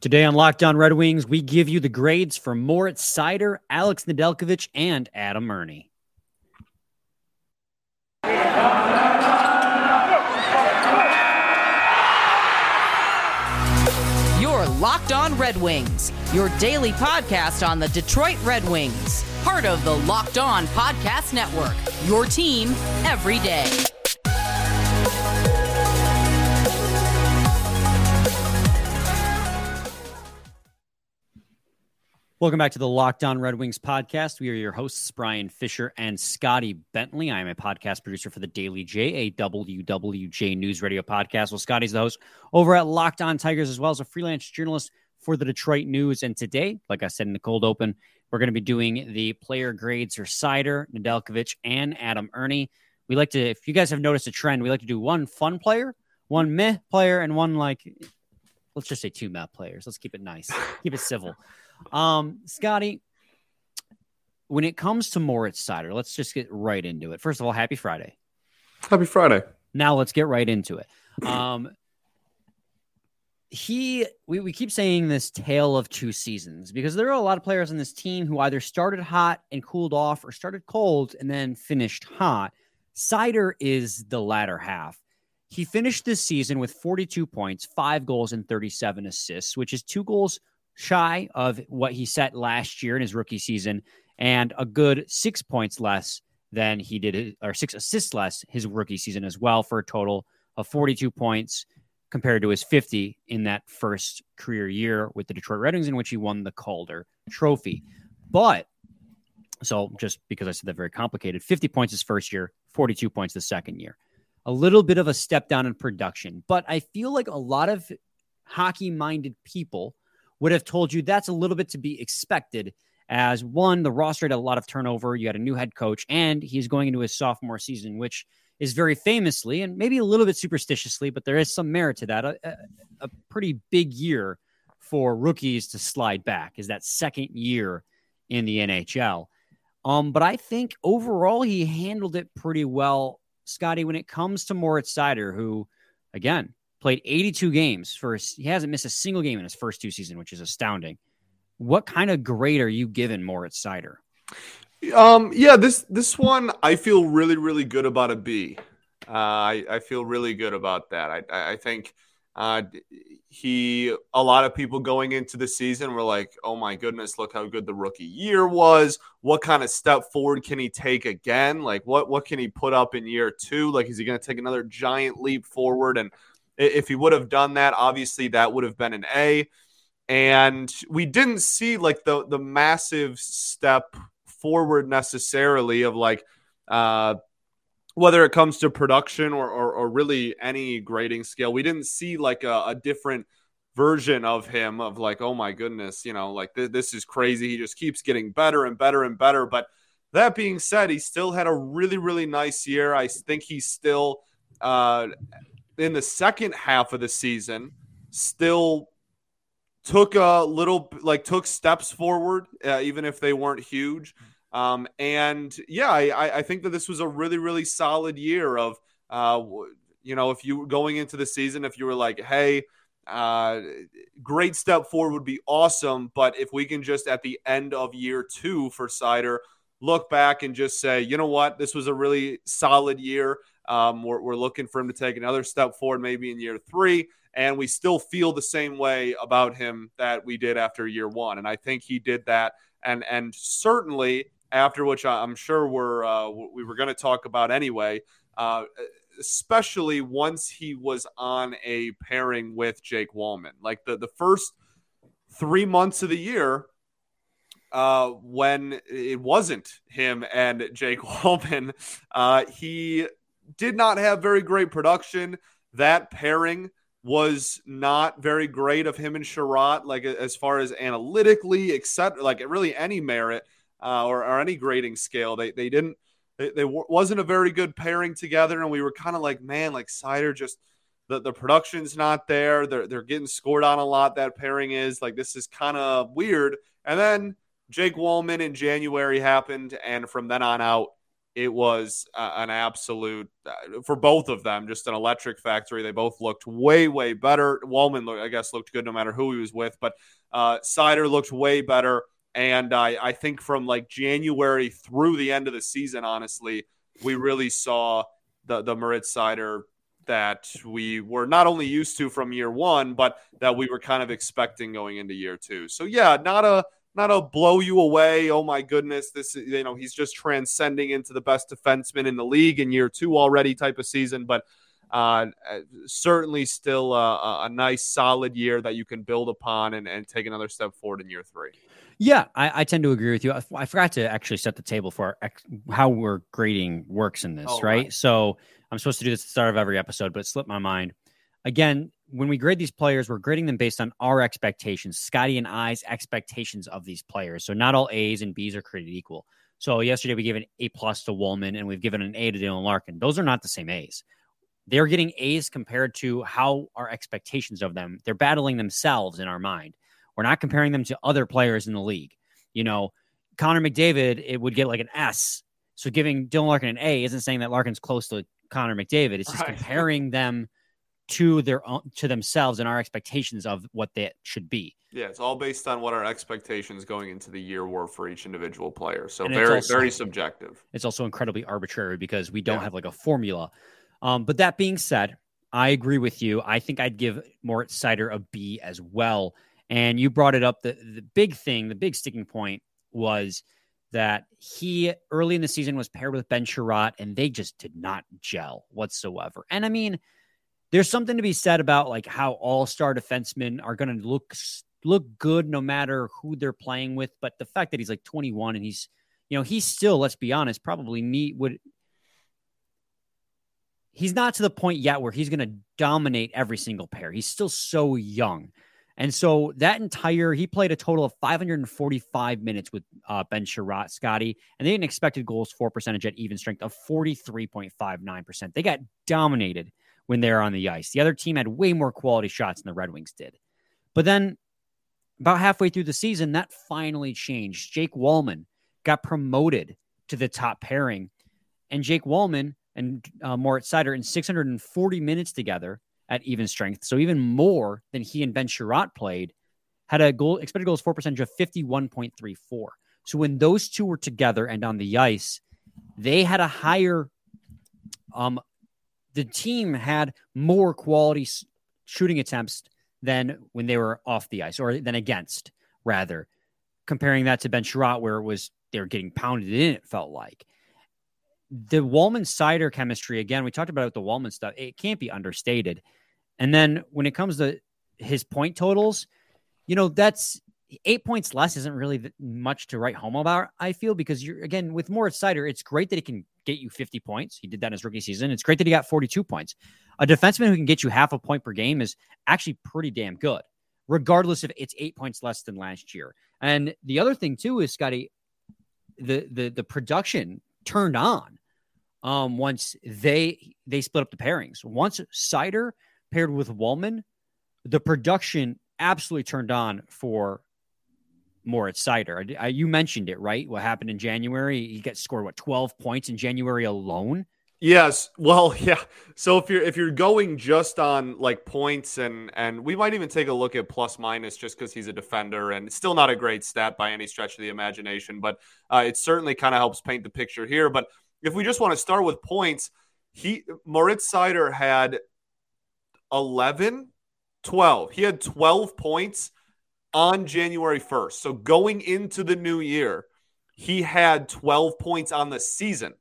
Today on Locked On Red Wings, we give you the grades for Moritz Seider, Alex Nedeljkovic, and Adam Erne. Your Locked On Red Wings, your daily podcast on the Detroit Red Wings, part of the Locked On Podcast Network. Your team every day. Welcome back to the Locked On Red Wings podcast. We are your hosts, Brian Fisher and Scotty Bentley. I am a podcast producer for the Daily J, a WWJ News Radio podcast. Well, Scotty's the host over at Locked On Tigers, as well as a freelance journalist for the Detroit News. And today, like I said in the cold open, we're going to be doing the player grades for Seider, Nedeljkovic, and Adam Erne. We like to, if you guys have noticed a trend, we like to do one fun player, one meh player, and one like, let's just say two map players. Let's keep it nice, keep it civil. Um, Scotty, when it comes to Moritz Seider, let's just get right into it. First of all, happy Friday. Happy Friday. Now let's get right into it. Um, he, we, we keep saying this tale of two seasons because there are a lot of players on this team who either started hot and cooled off or started cold and then finished hot. Seider is the latter half. He finished this season with 42 points, five goals, and 37 assists, which is two goals shy of what he set last year in his rookie season and a good six points less than he did, or six assists less his rookie season as well, for a total of 42 points compared to his 50 in that first career year with the Detroit Red Wings, in which he won the Calder Trophy. But so just because I said that very complicated, 50 points his first year, 42 points the second year. A little bit of a step down in production, but I feel like a lot of hockey minded people would have told you that's a little bit to be expected. As one, the roster had a lot of turnover. You had a new head coach, and he's going into his sophomore season, which is very famously and maybe a little bit superstitiously, but there is some merit to that. A, a, a pretty big year for rookies to slide back is that second year in the NHL. Um, but I think overall he handled it pretty well, Scotty, when it comes to Moritz Seider, who, again, played 82 games for he hasn't missed a single game in his first two seasons, which is astounding. What kind of grade are you giving Moritz Seider? Um, yeah, this this one I feel really really good about a B. Uh, I I feel really good about that. I I think uh, he a lot of people going into the season were like, oh my goodness, look how good the rookie year was. What kind of step forward can he take again? Like what what can he put up in year two? Like is he going to take another giant leap forward and if he would have done that, obviously that would have been an A. And we didn't see like the the massive step forward necessarily of like uh, whether it comes to production or, or, or really any grading scale. We didn't see like a, a different version of him of like, oh my goodness, you know, like th- this is crazy. He just keeps getting better and better and better. But that being said, he still had a really, really nice year. I think he's still uh, in the second half of the season still took a little like took steps forward uh, even if they weren't huge um, and yeah I, I think that this was a really really solid year of uh, you know if you were going into the season if you were like hey uh, great step forward would be awesome but if we can just at the end of year two for Seider, look back and just say you know what this was a really solid year um, we're, we're looking for him to take another step forward, maybe in year three. And we still feel the same way about him that we did after year one. And I think he did that. And, and certainly after which I'm sure we're, uh, we were going to talk about anyway, uh, especially once he was on a pairing with Jake Walman. Like the, the first three months of the year, uh, when it wasn't him and Jake Walman, uh, he did not have very great production. That pairing was not very great of him and Chiarot, like as far as analytically, except like really any merit uh, or, or, any grading scale. They they didn't. They, they wasn't a very good pairing together, and we were kind of like, man, like Seider just the, the production's not there. They're they're getting scored on a lot. That pairing is like this is kind of weird. And then Jake Walman in January happened, and from then on out, it was uh, an absolute uh, for both of them, just an electric factory. They both looked way, way better. Walman, I guess, looked good no matter who he was with, but uh, Seider looked way better. And I, I think from like January through the end of the season, honestly, we really saw the the Moritz Seider that we were not only used to from year one, but that we were kind of expecting going into year two. So yeah, not a not a blow you away. Oh my goodness, this is you know he's just transcending into the best defenseman in the league in year two already type of season, but uh, certainly still a, a, nice solid year that you can build upon and, and take another step forward in year three. Yeah, I, I tend to agree with you. I, I, forgot to actually set the table for ex- how we're grading works in this, oh, right? right? So I'm supposed to do this at the start of every episode, but it slipped my mind. Again, when we grade these players, we're grading them based on our expectations, Scotty and I's expectations of these players. So not all A's and B's are created equal. So yesterday we gave an A plus to Walman and we've given an A to Dylan Larkin. Those are not the same A's. They're getting A's compared to how our expectations of them. They're battling themselves in our mind. We're not comparing them to other players in the league. You know, Connor McDavid, it would get like an S. So giving Dylan Larkin an A isn't saying that Larkin's close to Connor McDavid. It's just right. comparing them to their own to themselves and our expectations of what they should be. Yeah, it's all based on what our expectations going into the year were for each individual player. So and very also, very subjective. It's also incredibly arbitrary because we don't yeah. have like a formula. Um, but that being said, I agree with you. I think I'd give Moritz Seider a B as well. And you brought it up. The the big thing, the big sticking point was that he early in the season was paired with Ben Chiarot, and they just did not gel whatsoever. And I mean, there's something to be said about like how all-star defensemen are going to look look good no matter who they're playing with. But the fact that he's like 21 and he's, you know, he's still, let's be honest, probably need would. He's not to the point yet where he's going to dominate every single pair. He's still so young. And so that entire, he played a total of 545 minutes with uh, Ben Chiarot, Scotty, and they an expected goals for percentage at even strength of 43.59%. They got dominated when they were on the ice. The other team had way more quality shots than the Red Wings did. But then about halfway through the season, that finally changed. Jake Walman got promoted to the top pairing. And Jake Walman and uh, Moritz Seider in 640 minutes together at even strength, so even more than he and Ben Chiarot played, had a goal expected goals for percentage of 51.34. So when those two were together and on the ice, they had a higher um the team had more quality shooting attempts than when they were off the ice or than against, rather. Comparing that to Ben Chiarot, where it was they were getting pounded in, it felt like. The Walman Seider chemistry, again, we talked about the Walman stuff, it can't be understated. And then when it comes to his point totals, you know, that's eight points less isn't really much to write home about, I feel, because you're again with Moritz Seider, it's great that he can get you 50 points. He did that in his rookie season. It's great that he got 42 points. A defenseman who can get you half a point per game is actually pretty damn good, regardless if it's eight points less than last year. And the other thing too is Scotty, the the the production turned on um once they they split up the pairings. Once Seider paired with Walman, the production absolutely turned on for Moritz Seider. I, I, you mentioned it, right? What happened in January? He got scored what 12 points in January alone. Yes. Well, yeah. So if you're if you're going just on like points and and we might even take a look at plus minus just because he's a defender and it's still not a great stat by any stretch of the imagination, but uh, it certainly kind of helps paint the picture here. But if we just want to start with points, he Moritz Seider had 11, 12. He had 12 points on January 1st. So going into the new year, he had 12 points on the season.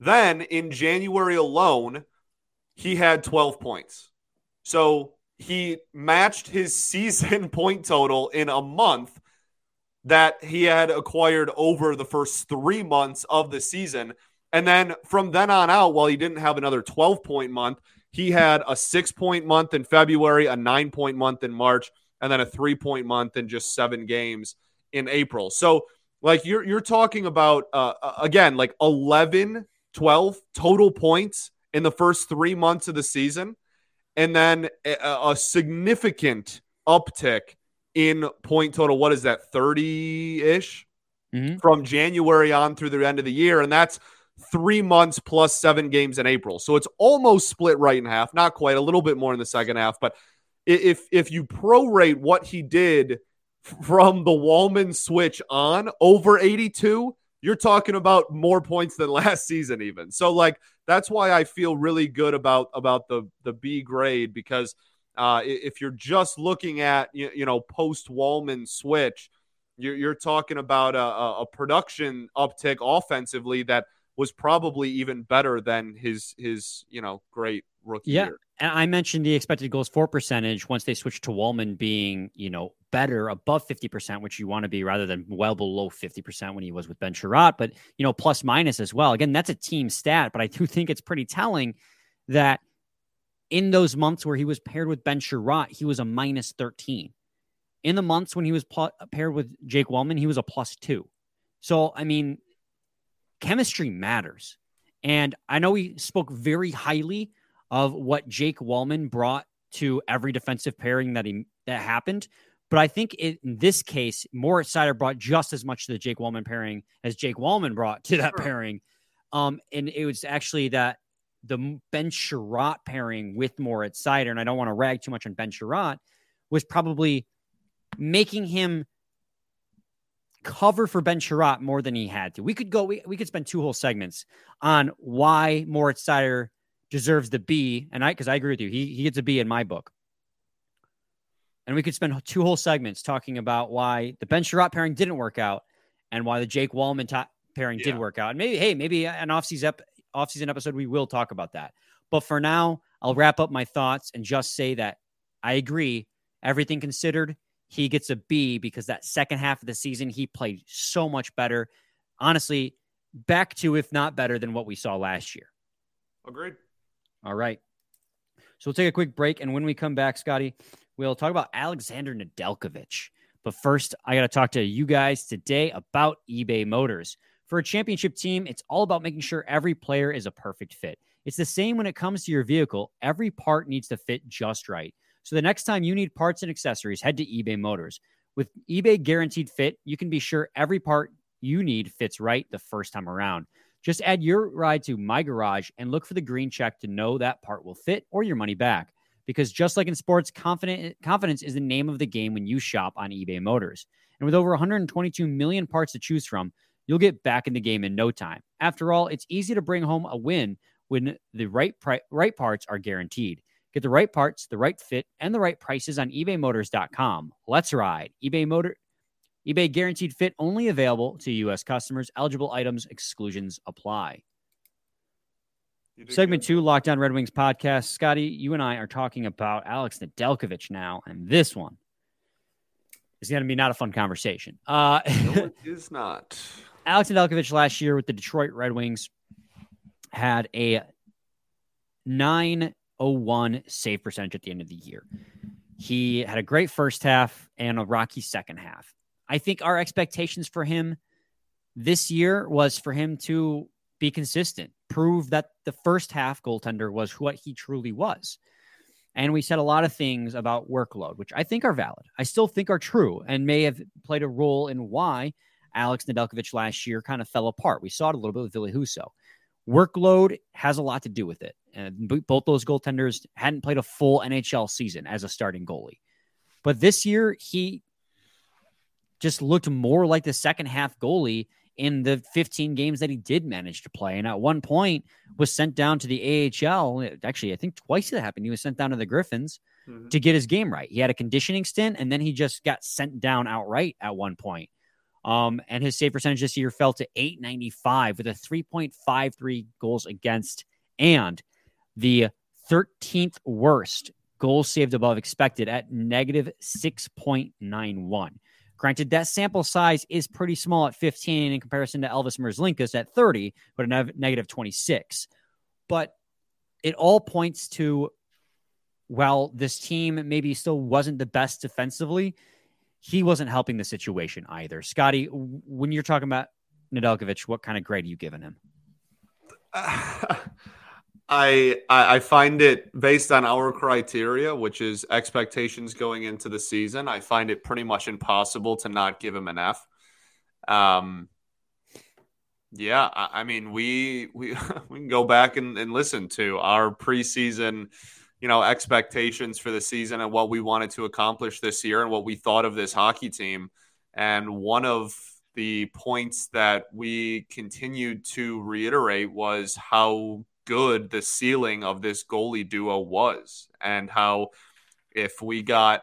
Then in January alone, he had 12 points. So he matched his season point total in a month that he had acquired over the first three months of the season. And then from then on out, while he didn't have another 12 point month, he had a six point month in February, a nine point month in March, and then a three point month in just seven games in April. So, like, you're, you're talking about, uh, uh again, like 11, 12 total points in the first three months of the season, and then a, a significant uptick in point total. What is that, 30 ish? mm-hmm. from January on through the end of the year. And that's three months plus seven games in April. So it's almost split right in half. Not quite, a little bit more in the second half. But if if you prorate what he did from the Walman switch on over 82, you're talking about more points than last season even. So like that's why I feel really good about about the the B grade because uh, if you're just looking at you, you know post Walman switch, you're, you're talking about a, a production uptick offensively that was probably even better than his his you know great rookie yeah. year. And I mentioned the expected goals for percentage once they switched to Walman being, you know, better above 50%, which you want to be rather than well below 50% when he was with Ben Chiarot, but, you know, plus minus as well. Again, that's a team stat, but I do think it's pretty telling that in those months where he was paired with Ben Chiarot, he was a minus 13. In the months when he was pl- paired with Jake Walman, he was a plus two. So, I mean, chemistry matters. And I know he spoke very highly of what Jake Walman brought to every defensive pairing that he that happened. But I think in this case, Moritz Seider brought just as much to the Jake Walman pairing as Jake Walman brought to that sure. pairing. Um, and it was actually that the Ben Chiarot pairing with Moritz Seider, and I don't want to rag too much on Ben Chiarot, was probably making him cover for Ben Chiarot more than he had to. We could go, we, we could spend two whole segments on why Moritz Seider deserves the B, and I because I agree with you, he he gets a B in my book. And we could spend two whole segments talking about why the Ben Chiarot pairing didn't work out and why the Jake Walman pairing yeah. did work out. And maybe, hey, maybe an offseason, ep- offseason episode, we will talk about that. But for now, I'll wrap up my thoughts and just say that I agree. Everything considered, he gets a B because that second half of the season, he played so much better. Honestly, back to, if not better, than what we saw last year. Agreed. All right. So we'll take a quick break. And when we come back, Scotty, we'll talk about Alexander Nedeljkovic. But first, I got to talk to you guys today about eBay Motors. For a championship team, it's all about making sure every player is a perfect fit. It's the same when it comes to your vehicle. Every part needs to fit just right. So the next time you need parts and accessories, head to eBay Motors. With eBay Guaranteed Fit, you can be sure every part you need fits right the first time around. Just add your ride to My Garage and look for the green check to know that part will fit or your money back. Because just like in sports, confidence is the name of the game when you shop on eBay Motors. And with over 122 million parts to choose from, you'll get back in the game in no time. After all, it's easy to bring home a win when the right pri- right parts are guaranteed. Get the right parts, the right fit, and the right prices on ebaymotors.com. Let's ride. eBay Motor eBay guaranteed fit only available to U.S. customers. Eligible items, exclusions apply. Segment good. two, Locked On Red Wings podcast. Scotty, you and I are talking about Alex Nedeljkovic now, and this one is going to be not a fun conversation. Uh, no, it is not. Alex Nedeljkovic last year with the Detroit Red Wings had a 901 save percentage at the end of the year. He had a great first half and a rocky second half. I think our expectations for him this year was for him to be consistent, prove that the first half goaltender was what he truly was. And we said a lot of things about workload, which I think are valid. I still think are true and may have played a role in why Alex Nedeljkovic last year kind of fell apart. We saw it a little bit with Ville Husso. Workload has a lot to do with it. And both those goaltenders hadn't played a full NHL season as a starting goalie. But this year, he just looked more like the second half goalie in the 15 games that he did manage to play. And at one point was sent down to the AHL. Actually, I think twice that happened. He was sent down to the Griffins mm-hmm. to get his game right. He had a conditioning stint and then he just got sent down outright at one point. Um, and his save percentage this year fell to 895 with a 3.53 goals against and the 13th worst goals saved above expected at negative 6.91. Granted, that sample size is pretty small at 15 in comparison to Elvis Merzlikins at 30, but a negative 26. But it all points to, well, this team maybe still wasn't the best defensively. He wasn't helping the situation either. Scotty, when you're talking about Nedeljkovic, what kind of grade are you giving him? I, I find it based on our criteria, which is expectations going into the season. I find it pretty much impossible to not give him an F. Um, yeah, I, I mean, we we we can go back and, and listen to our preseason, you know, expectations for the season and what we wanted to accomplish this year and what we thought of this hockey team. And one of the points that we continued to reiterate was how good the ceiling of this goalie duo was and how if we got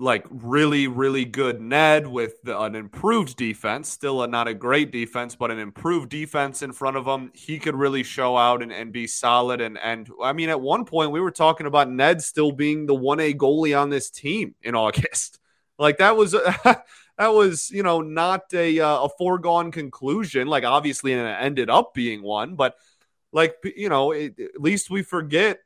like really, really good Ned with the, an improved defense, still a, not a great defense, but an improved defense in front of him. He could really show out and, and be solid. And and I mean, at one point we were talking about Ned still being the one A goalie on this team in August. Like that was that was you know not a uh, a foregone conclusion. Like obviously, and it ended up being one, but like you know, it, at least we forget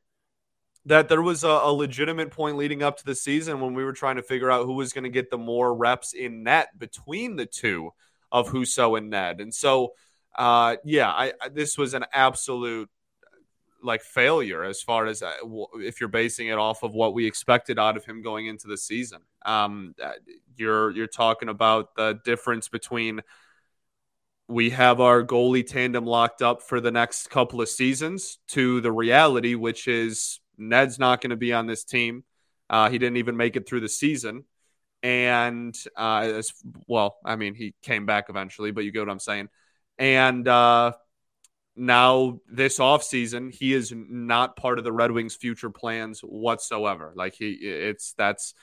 that there was a, a, legitimate point leading up to the season when we were trying to figure out who was going to get the more reps in net between the two of Husso and Ned. And so, uh, yeah, I, I, this was an absolute like failure as far as uh, if you're basing it off of what we expected out of him going into the season. Um, uh, you're you're talking about the difference between we have our goalie tandem locked up for the next couple of seasons to the reality, which is Ned's not going to be on this team. Uh, he didn't even make it through the season. And uh, as well, I mean, he came back eventually, but you get what I'm saying. And uh, now this offseason, he is not part of the Red Wings' future plans whatsoever. Like he, it's that's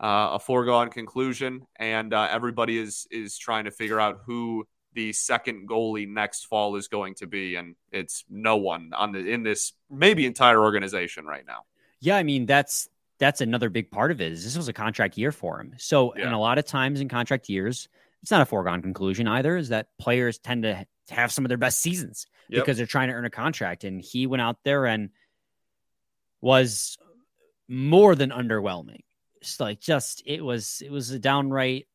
uh, a foregone conclusion, and uh, everybody is is trying to figure out who the second goalie next fall is going to be, and it's no one on the in this maybe entire organization right now. Yeah, I mean that's that's another big part of it. Is this was a contract year for him, so yeah. and a lot of times in contract years, it's not a foregone conclusion either. Is that players tend to have some of their best seasons yep. because they're trying to earn a contract, and he went out there and was more than underwhelming. It's like just it was it was a downright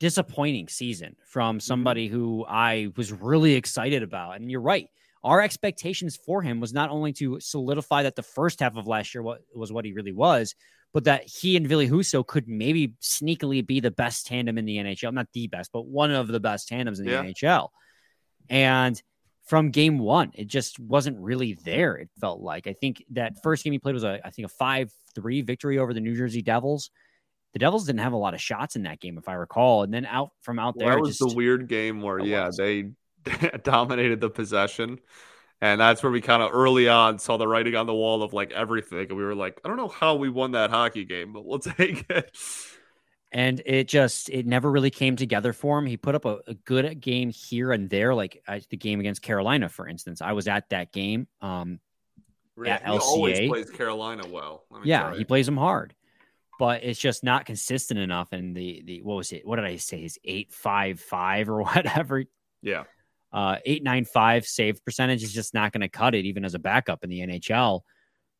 disappointing season from mm-hmm. somebody who I was really excited about. And you're right. Our expectations for him was not only to solidify that the first half of last year was what he really was, but that he and Ville Husso could maybe sneakily be the best tandem in the NHL. Not the best, but one of the best tandems in the yeah. NHL. And from game one, it just wasn't really there. It felt like I think that first game he played was a I think a five three victory over the New Jersey Devils the Devils didn't have a lot of shots in that game, if I recall. And then out from out there, well, that was just, the weird game where yeah, they dominated the possession. And that's where we kind of early on saw the writing on the wall of like everything. And we were like, I don't know how we won that hockey game, but we'll take it. And it just, it never really came together for him. He put up a, a good game here and there, like uh, the game against Carolina, for instance. I was at that game um, at he LCA. always plays Carolina well. Yeah, he plays them hard but it's just not consistent enough. And the the what was it? What did I say? His eight five five or whatever. Yeah. Uh, eight nine five save percentage is just not going to cut it, even as a backup in the NHL.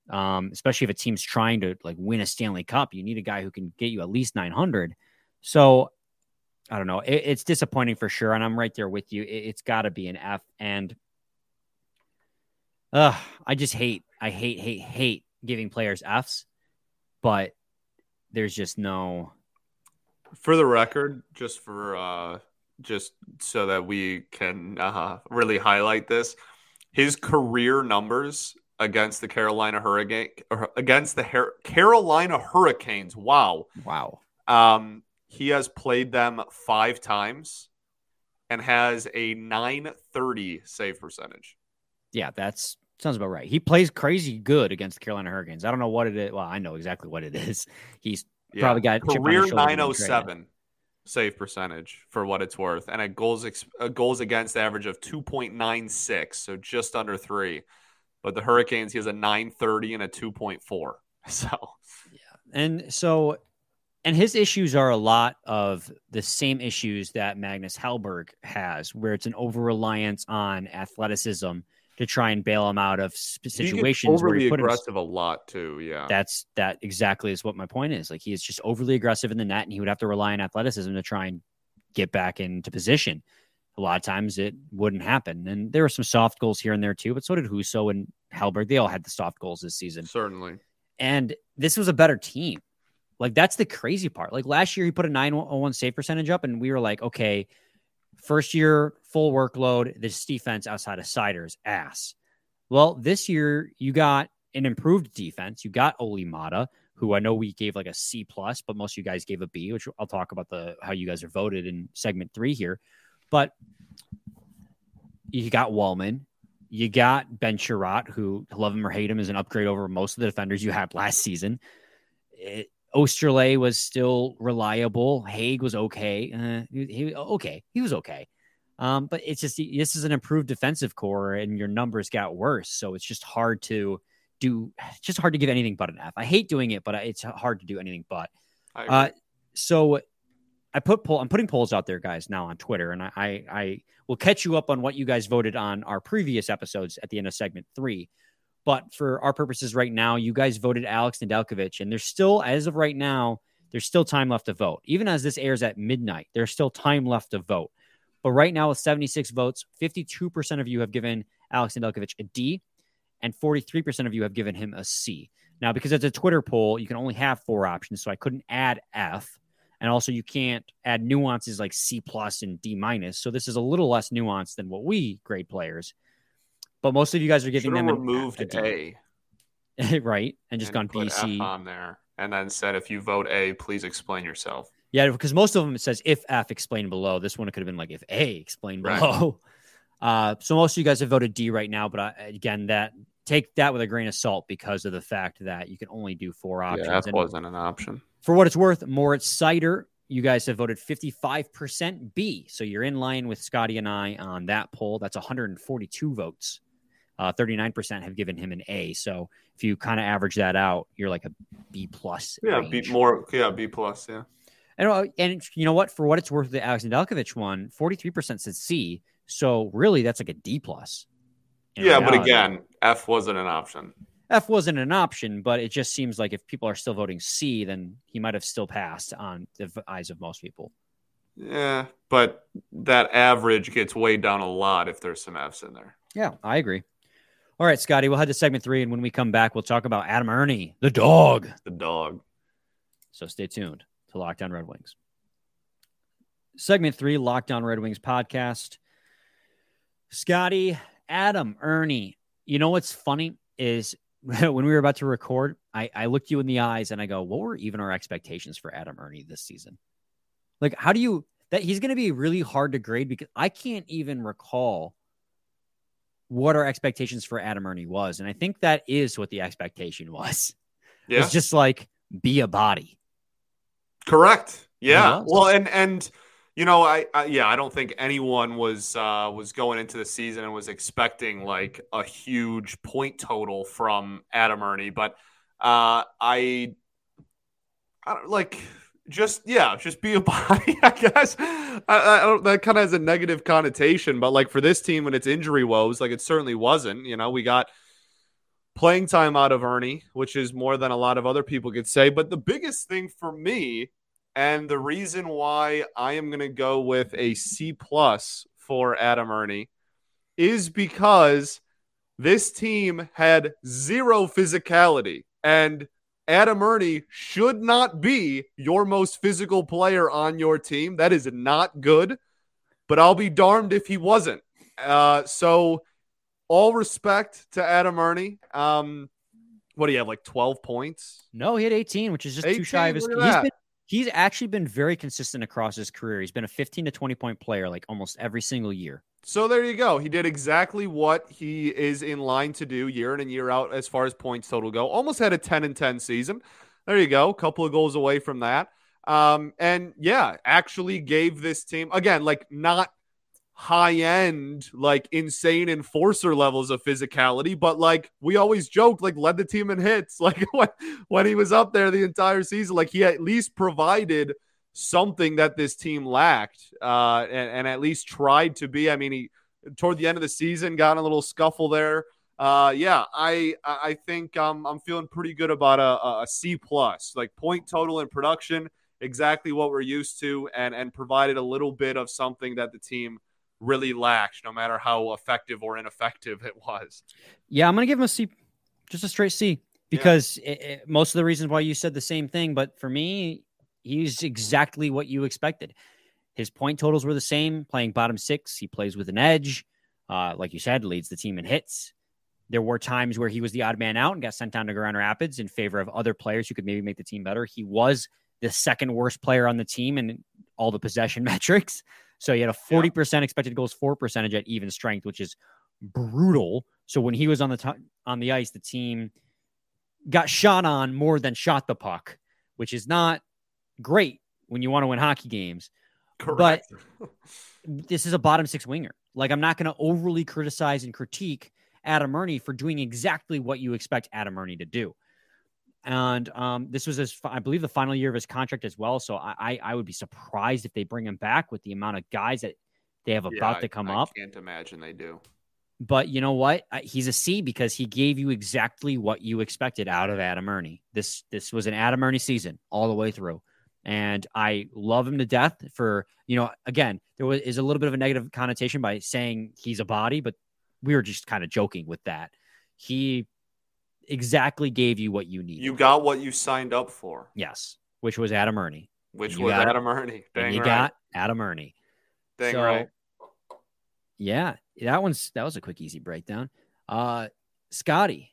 Um, especially if a team's trying to like win a Stanley Cup, you need a guy who can get you at least nine hundred. So I don't know. It, it's disappointing for sure, and I'm right there with you. It, has got to be an F. And uh, I just hate, I hate, hate, hate giving players Fs, but there's just no. For the record, just for uh, just so that we can uh, really highlight this, his career numbers against the Carolina Hurricane against the Her- Carolina Hurricanes. Wow, wow. Um, he has played them five times and has a 930 save percentage. Yeah, that's Sounds about right. He plays crazy good against the Carolina Hurricanes. I don't know what it is. Well, I know exactly what it is. He's yeah. probably got career 907 save percentage for what it's worth, and a goals ex- a goals against average of 2.96, so just under three. But the Hurricanes, he has a 930 and a 2.4. So yeah, and so and his issues are a lot of the same issues that Magnus Hellberg has, where it's an over reliance on athleticism to try and bail him out of situations where he put aggressive him, a lot too. Yeah, that's that exactly is what my point is. Like he is just overly aggressive in the net, and he would have to rely on athleticism to try and get back into position. A lot of times it wouldn't happen, and there were some soft goals here and there too. But so did Husso and Hellberg. They all had the soft goals this season, certainly. And this was a better team. Like that's the crazy part. Like last year, he put a 901 save percentage up, and we were like, okay, first year full workload. This defense outside of Seider's ass. Well, this year you got an improved defense. You got Olli Maatta, who I know we gave like a C plus, but most of you guys gave a B, which I'll talk about the how you guys are voted in segment three here. But you got Walman, you got Ben Chiarot, who love him or hate him is an upgrade over most of the defenders you had last season. It, Oesterle was still reliable. Hague was okay. Uh, he, he, okay. He was okay. Um, but it's just this is an improved defensive core, and your numbers got worse. So it's just hard to do. just hard to give anything but an F. I hate doing it, but it's hard to do anything but. Uh, so I put poll. I'm putting polls out there, guys, now on Twitter, and I, I, I will catch you up on what you guys voted on our previous episodes at the end of segment three. But for our purposes right now, you guys voted Alex Nedeljkovic, and there's still, as of right now, there's still time left to vote. Even as this airs at midnight, there's still time left to vote. But right now, with 76 votes, 52% of you have given Alex Nedeljkovic a D, and 43% of you have given him a C. Now, because it's a Twitter poll, you can only have four options, so I couldn't add F and also you can't add nuances like C plus and D minus. So this is a little less nuanced than what we grade players. But most of you guys are giving them removed A, a right, and just and gone BC on there, and then said if you vote A, please explain yourself. Yeah, because most of them it says if F explain below. This one it could have been like if A explain below. Right. Uh, so most of you guys have voted D right now, but I, again, that take that with a grain of salt because of the fact that you can only do four options. Yeah, that wasn't an option. For what it's worth, Moritz Seider, you guys have voted 55% B. So you're in line with Scotty and I on that poll. That's 142 votes. Uh, 39% have given him an A. So if you kind of average that out, you're like a B plus. Yeah, range. B more. Yeah, B plus. Yeah. And, uh, and you know what? For what it's worth, the Alex Nedeljkovic one, 43% said C. So really, that's like a D plus. Yeah, but again, F wasn't an option. F wasn't an option, but it just seems like if people are still voting C, then he might have still passed on the eyes of most people. Yeah, but that average gets weighed down a lot if there's some Fs in there. Yeah, I agree. All right, Scotty, we'll head to segment three, and when we come back, we'll talk about Adam Erne, the dog. The dog. So stay tuned to Locked On Red Wings. Segment three, Locked On Red Wings podcast. Scotty, Adam, Erne, You know what's funny is when we were about to record, I, I looked you in the eyes and I go, what were even our expectations for Adam Erne this season? Like, how do you that he's going to be really hard to grade because I can't even recall what our expectations for Adam Erne was. And I think that is what the expectation was. Yeah. It's just like be a body. Correct. Yeah. Well, and, and, you know, I, I, yeah, I don't think anyone was uh, was going into the season and was expecting like a huge point total from Adam Erne, but uh, I, I don't like just yeah, just be a body. I guess I, I don't, that kind of has a negative connotation, but like for this team when it's injury woes, like it certainly wasn't. You know, we got playing time out of Erne, which is more than a lot of other people could say. But the biggest thing for me and the reason why I am going to go with a C plus for Adam Erne, is because this team had zero physicality. And Adam Erne should not be your most physical player on your team. That is not good, but I'll be darned if he wasn't. Uh, so, all respect to Adam Erne. Um, what do you have, like 12 points? No, he had 18, which is just 18, too shy of his. He's been, he's actually been very consistent across his career. He's been a 15 to 20 point player like almost every single year. So there you go. He did exactly what he is in line to do year in and year out as far as points total go. Almost had a 10 and 10 season. There you go. A couple of goals away from that. Um, and yeah, actually gave this team again, like not high end, like insane enforcer levels of physicality, but like we always joked, like led the team in hits. Like when, when he was up there the entire season, like he at least provided something that this team lacked, uh, and, and at least tried to be. I mean, he toward the end of the season got a little scuffle there. Uh, yeah, I I think um, I'm feeling pretty good about a, a C plus, like point total in production, exactly what we're used to, and and provided a little bit of something that the team really lacked, no matter how effective or ineffective it was. Yeah, I'm gonna give him a C, just a straight C. because it, it, most of the reasons why you said the same thing, but for me, he's exactly what you expected. His point totals were the same, playing bottom six. He plays with an edge. Uh, like you said, leads the team in hits. There were times where he was the odd man out and got sent down to Grand Rapids in favor of other players who could maybe make the team better. He was the second worst player on the team in all the possession metrics. So he had a 40% yeah. expected goals for percentage at even strength, which is brutal. So when he was on the t- on the ice, the team got shot on more than shot the puck, which is not great when you want to win hockey games. Correct. But this is a bottom six winger. Like I'm not going to overly criticize and critique Adam Erne for doing exactly what you expect Adam Erne to do. And um, this was his, I believe, the final year of his contract as well. So I, I would be surprised if they bring him back with the amount of guys that they have yeah, about to come I up. I can't imagine they do. But you know what? He's a C because he gave you exactly what you expected out of Adam Erne. This this was an Adam Erne season all the way through, and I love him to death. For you know, again, there was is a little bit of a negative connotation by saying he's a body, but we were just kind of joking with that. He exactly gave you what you needed. You got what you signed up for. Yes, which was Adam Erne. Which was Adam Erne. Dang you right. got Adam Erne. Dang so, right. Yeah, that one's that was a quick, easy breakdown. Uh, Scotty,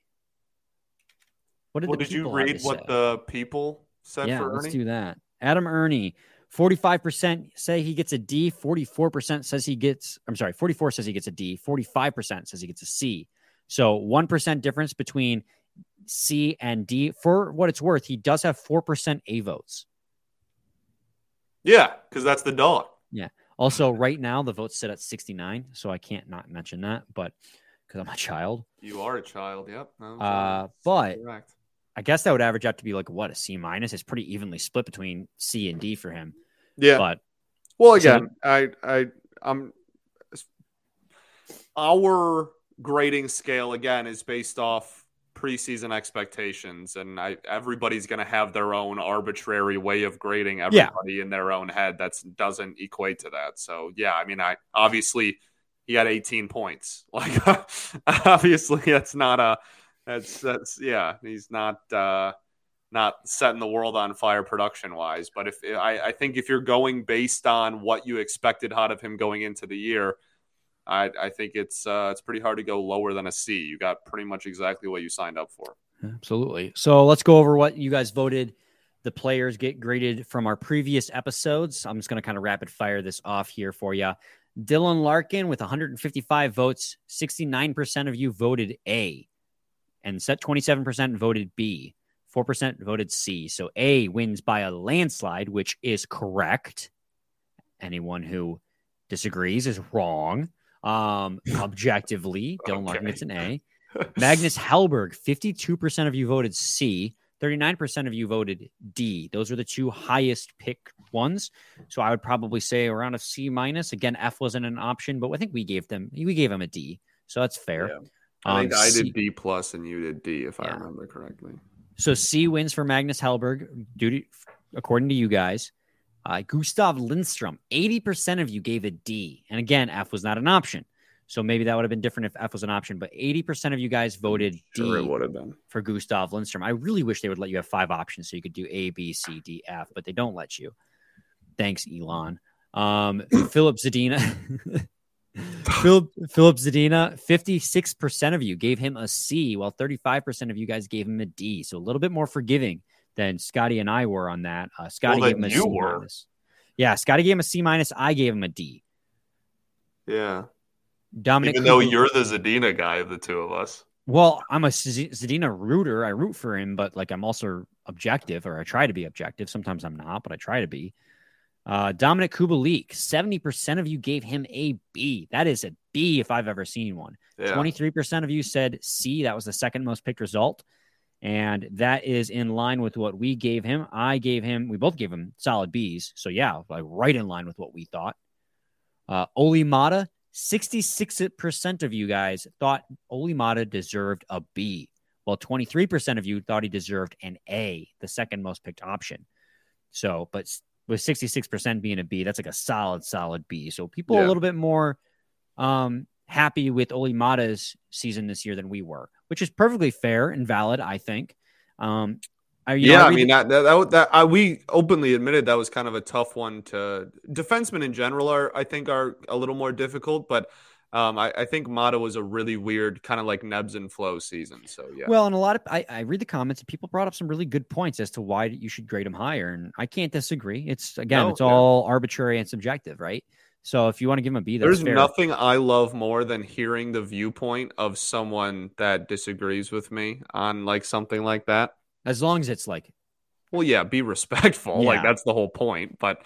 what did, well, did you read? What say? the people said yeah, for let's Erne? do that. Adam Erne. forty-five percent say he gets a D. Forty-four percent says he gets. I'm sorry, forty-four says he gets a D. Forty-five percent says he gets a C. So one percent difference between C and D. For what it's worth, he does have four percent A votes. Yeah, because that's the dog. Yeah. Also, right now the votes sit at 69, so I can't not mention that, but because I'm a child. You are a child, yep. No, uh, but correct. I guess that would average out to be like what a C minus. It's pretty evenly split between C and D for him. Yeah. But well, again, so, I I I'm our grading scale again is based off preseason expectations, and I, everybody's going to have their own arbitrary way of grading everybody yeah. in their own head. That doesn't equate to that. So yeah, I mean, I obviously he had 18 points. Like obviously that's not a that's that's yeah he's not uh not setting the world on fire production wise. But if I, I think if you're going based on what you expected out of him going into the year I, I think it's uh, it's pretty hard to go lower than a C. You got pretty much exactly what you signed up for. Absolutely. So let's go over what you guys voted. The players get graded from our previous episodes. I'm just going to kind of rapid fire this off here for you. Dylan Larkin with 155 votes, 69% of you voted A, and set 27% voted B, 4% voted C. So A wins by a landslide, which is correct. Anyone who disagrees is wrong. Um, objectively, Dylan okay. Larkin gets an A. Magnus Hellberg, 52% of you voted C. 39% of you voted D. Those are the two highest pick ones. So I would probably say around a C minus. Again, F wasn't an option, but I think we gave them we gave them a D. So that's fair. Yeah. I think um, I did D plus and you did D, if yeah. I remember correctly. So C wins for Magnus Hellberg, due to, according to you guys. Uh, Gustav Lindstrom, 80% of you gave a D. And again, F was not an option. So maybe that would have been different if F was an option, but 80% of you guys voted sure D it would have been. for Gustav Lindstrom. I really wish they would let you have five options so you could do A, B, C, D, F, but they don't let you. Thanks, Elon. Um, Philip Zadina. Philip, Philip Zadina, 56% of you gave him a C, while 35% of you guys gave him a D. So a little bit more forgiving than Scotty and I were on that. Uh, Scotty well, gave him a C minus. Yeah, Scotty gave him a C minus. I gave him a D. Yeah. Dominic, even though you're the Zadina guy of the two of us. Well, I'm a Zadina rooter. I root for him, but like I'm also objective, or I try to be objective. Sometimes I'm not, but I try to be. Uh, Dominik Kubalik, 70% of you gave him a B. That is a B if I've ever seen one. Yeah. 23% of you said C. That was the second most picked result. And that is in line with what we gave him. I gave him, we both gave him solid Bs. So, yeah, like right in line with what we thought. Uh, Olli Maatta, 66% of you guys thought Olli Maatta deserved a B, while 23% of you thought he deserved an A, the second most picked option. So, but with 66% being a B, that's like a solid, solid B. So, people yeah. a little bit more um, happy with Olli Maatta's season this year than we were which is perfectly fair and valid, I think. Um, I, you know, yeah, I, mean that that, that, that I, we openly admitted that was kind of a tough one to defensemen in general are I think are a little more difficult, but um, I, I think Maatta was a really weird kind of like Nebs and Flow season. So yeah, Well, and a lot of I, I read the comments and people brought up some really good points as to why you should grade him higher, and I can't disagree. It's again, No, it's yeah. all arbitrary and subjective, right? So if you want to give him a B, that's there's fair. nothing I love more than hearing the viewpoint of someone that disagrees with me on like something like that. as long as it's like Well, yeah, be respectful. Like that's the whole point. But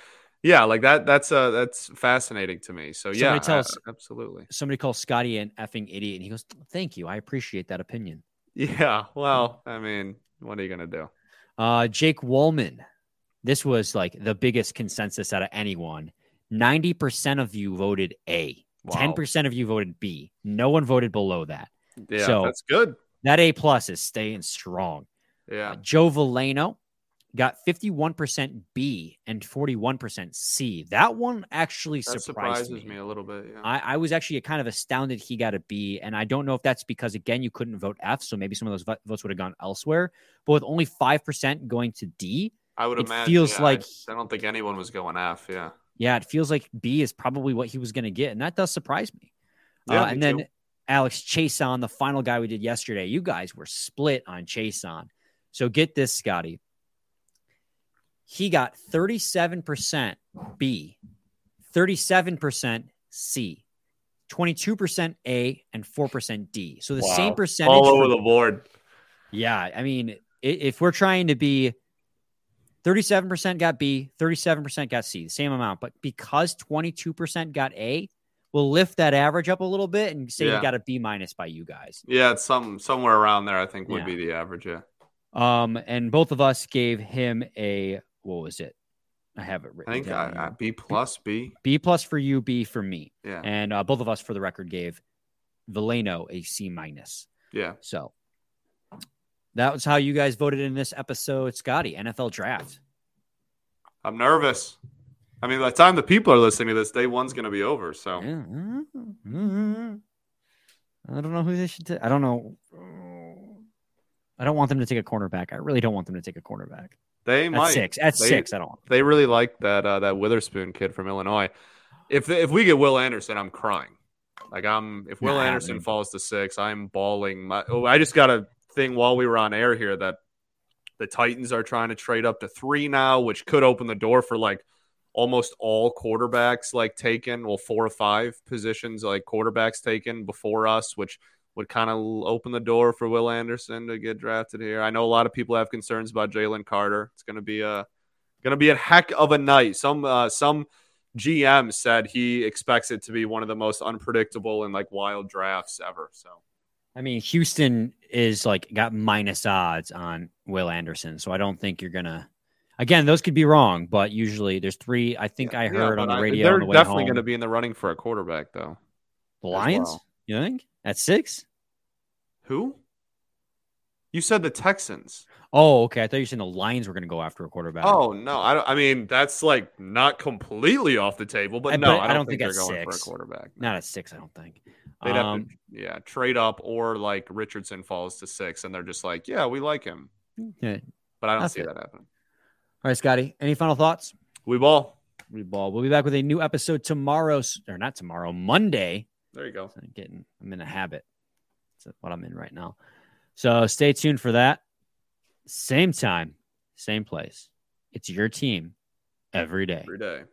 yeah, like that that's uh that's fascinating to me. So yeah, Somebody tell I- absolutely. somebody calls Scotty an effing idiot, and he goes, "Thank you, I appreciate that opinion." Yeah, well, I mean, what are you gonna do? Uh, Jake Walman, this was like the biggest consensus out of anyone. Ninety percent of you voted A. 10% of you voted B. No one voted below that. Yeah, So- that's good. That A plus is staying strong. Yeah. Uh, Joe Veleno got 51% B and 41% C. That one actually That surprised surprises me. me. a little bit. Yeah. I, I was actually kind of astounded he got a B, and I don't know if that's because again you couldn't vote F, so maybe some of those vo- votes would have gone elsewhere. But with only five percent going to D, I would it imagine. feels yeah, like- I, I don't think anyone was going F. Yeah. Yeah, it feels like B is probably what he was going to get, and that does surprise me. Yeah, uh, me and then too. Alex Chiasson, the final guy we did yesterday, you guys were split on Chiasson. So get this, Scotty. He got 37% B, 37% C, 22% A, and 4% D. So the same Wow. percentage. All for- over the board. yeah, I mean, if we're trying to be 37% got B, 37% got C, the same amount, but because 22% got A, we'll lift that average up a little bit and say Yeah. we got a B minus by you guys. Yeah, it's some somewhere around there. I think would Yeah. be the average. Yeah. Um, and both of us gave him a what was it? I have it I written think down. I, I. B plus B. B plus for you, B for me, Yeah. and uh, both of us, for the record, gave Veleno a C minus. Yeah. So that was how you guys voted in this episode, Scotty. NFL draft. I'm nervous. I mean, by the time the people are listening to this, day one's going to be over. So Yeah. Mhm. I don't know who they should take. I don't know. I don't want them to take a cornerback. I really don't want them to take a cornerback. they At might. six. At They- six, I don't want. They really like that uh, that Witherspoon kid from Illinois. If they, if we get Will Anderson, I'm crying. Like I'm if Will Nah, Anderson dude. falls to six, I'm bawling. My, oh, I just got a thing while we were on air here that the Titans are trying to trade up to three now, which could open the door for like almost all quarterbacks like taken. Well, four or five positions like quarterbacks taken before us, which would kind of open the door for Will Anderson to get drafted here. I know a lot of people have concerns about Jalen Carter. It's going to be a going to be a heck of a night. Some uh, some GM said he expects it to be one of the most unpredictable and like wild drafts ever. So I mean, Houston is like got minus odds on Will Anderson, so I don't think you're gonna. Again, those could be wrong, but usually there's three. I think I Yeah, heard on but the I- radio they're on the way definitely going to be in the running for a quarterback, though. the Lions. well. You think at six? Who? You said the Texans. Oh, okay. I thought you were saying the Lions were going to go after a quarterback. Oh no, I don't. I mean, that's like not completely off the table, but I- no, but I I don't, don't think, think they're going for a six. quarterback. not at six. I don't think. They'd have Um, to, yeah, trade up or like Richardson falls to six, and they're just like, yeah, we like him, yeah. but I don't see it. that happening. All right, Scotty. Any final thoughts? We ball. We ball. We'll be back with a new episode tomorrow, or not tomorrow, Monday. There you go. I'm getting. I'm in a habit. That's what I'm in right now. So stay tuned for that. Same time, same place. It's your team every day. Every day.